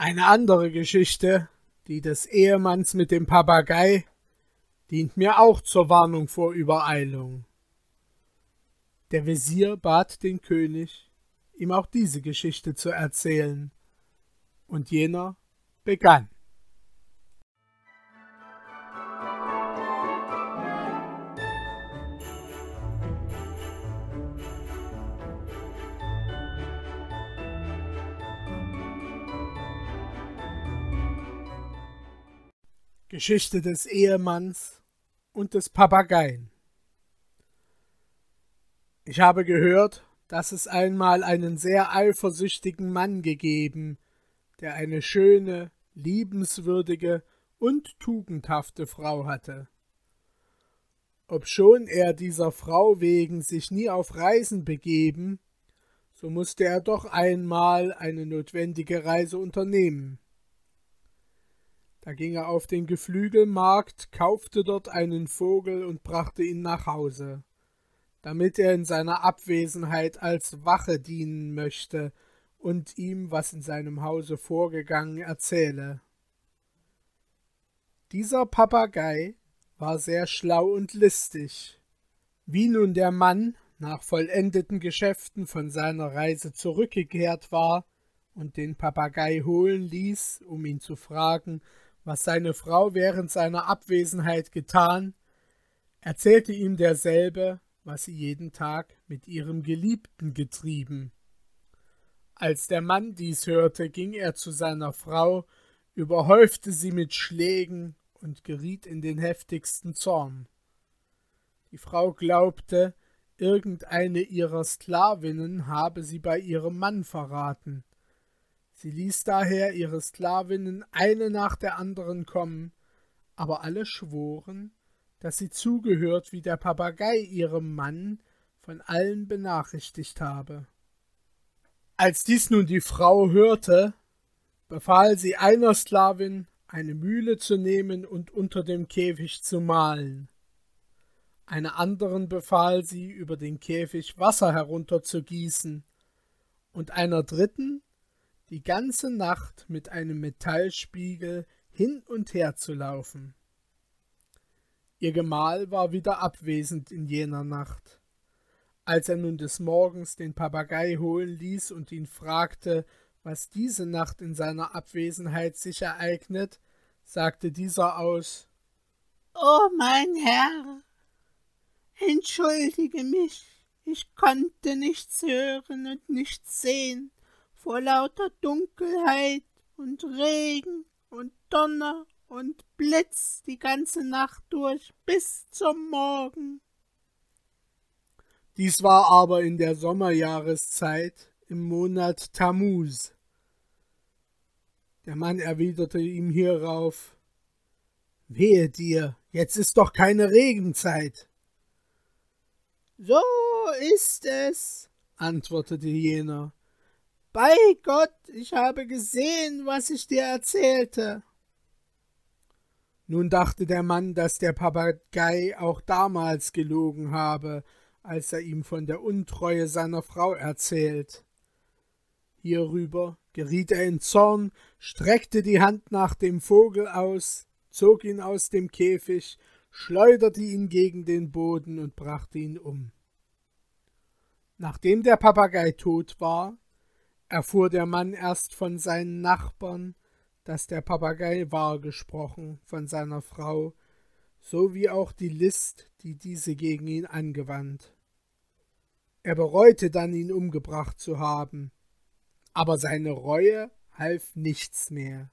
Eine andere Geschichte, die des Ehemanns mit dem Papagei, dient mir auch zur Warnung vor Übereilung. Der Wesir bat den König, ihm auch diese Geschichte zu erzählen, und jener begann. Geschichte des Ehemanns und des Papageien. Ich habe gehört, dass es einmal einen sehr eifersüchtigen Mann gegeben, der eine schöne, liebenswürdige und tugendhafte Frau hatte. Obschon er dieser Frau wegen sich nie auf Reisen begeben, so musste er doch einmal eine notwendige Reise unternehmen. Da ging er auf den Geflügelmarkt, kaufte dort einen Vogel und brachte ihn nach Hause, damit er in seiner Abwesenheit als Wache dienen möchte und ihm, was in seinem Hause vorgegangen, erzähle. Dieser Papagei war sehr schlau und listig. Wie nun der Mann nach vollendeten Geschäften von seiner Reise zurückgekehrt war und den Papagei holen ließ, um ihn zu fragen, was seine Frau während seiner Abwesenheit getan, erzählte ihm derselbe, was sie jeden Tag mit ihrem Geliebten getrieben. Als der Mann dies hörte, ging er zu seiner Frau, überhäufte sie mit Schlägen und geriet in den heftigsten Zorn. Die Frau glaubte, irgendeine ihrer Sklavinnen habe sie bei ihrem Mann verraten, Sie ließ daher ihre Sklavinnen eine nach der anderen kommen, aber alle schworen, dass sie zugehört wie der Papagei ihrem Mann von allen benachrichtigt habe. Als dies nun die Frau hörte, befahl sie einer Sklavin, eine Mühle zu nehmen und unter dem Käfig zu mahlen. Einer anderen befahl sie, über den Käfig Wasser herunterzugießen, und einer dritten, die ganze Nacht mit einem Metallspiegel hin und her zu laufen. Ihr Gemahl war wieder abwesend in jener Nacht. Als er nun des Morgens den Papagei holen ließ und ihn fragte, was diese Nacht in seiner Abwesenheit sich ereignet, sagte dieser aus Oh mein Herr, entschuldige mich, ich konnte nichts hören und nichts sehen vor lauter Dunkelheit und Regen und Donner und Blitz die ganze Nacht durch bis zum Morgen. Dies war aber in der Sommerjahreszeit im Monat Tammuz. Der Mann erwiderte ihm hierauf Wehe dir, jetzt ist doch keine Regenzeit. So ist es, antwortete jener. Bei Gott, ich habe gesehen, was ich dir erzählte. Nun dachte der Mann, dass der Papagei auch damals gelogen habe, als er ihm von der Untreue seiner Frau erzählt. Hierüber geriet er in Zorn, streckte die Hand nach dem Vogel aus, zog ihn aus dem Käfig, schleuderte ihn gegen den Boden und brachte ihn um. Nachdem der Papagei tot war, erfuhr der Mann erst von seinen Nachbarn, dass der Papagei wahr gesprochen von seiner Frau, so wie auch die List, die diese gegen ihn angewandt. Er bereute dann, ihn umgebracht zu haben, aber seine Reue half nichts mehr.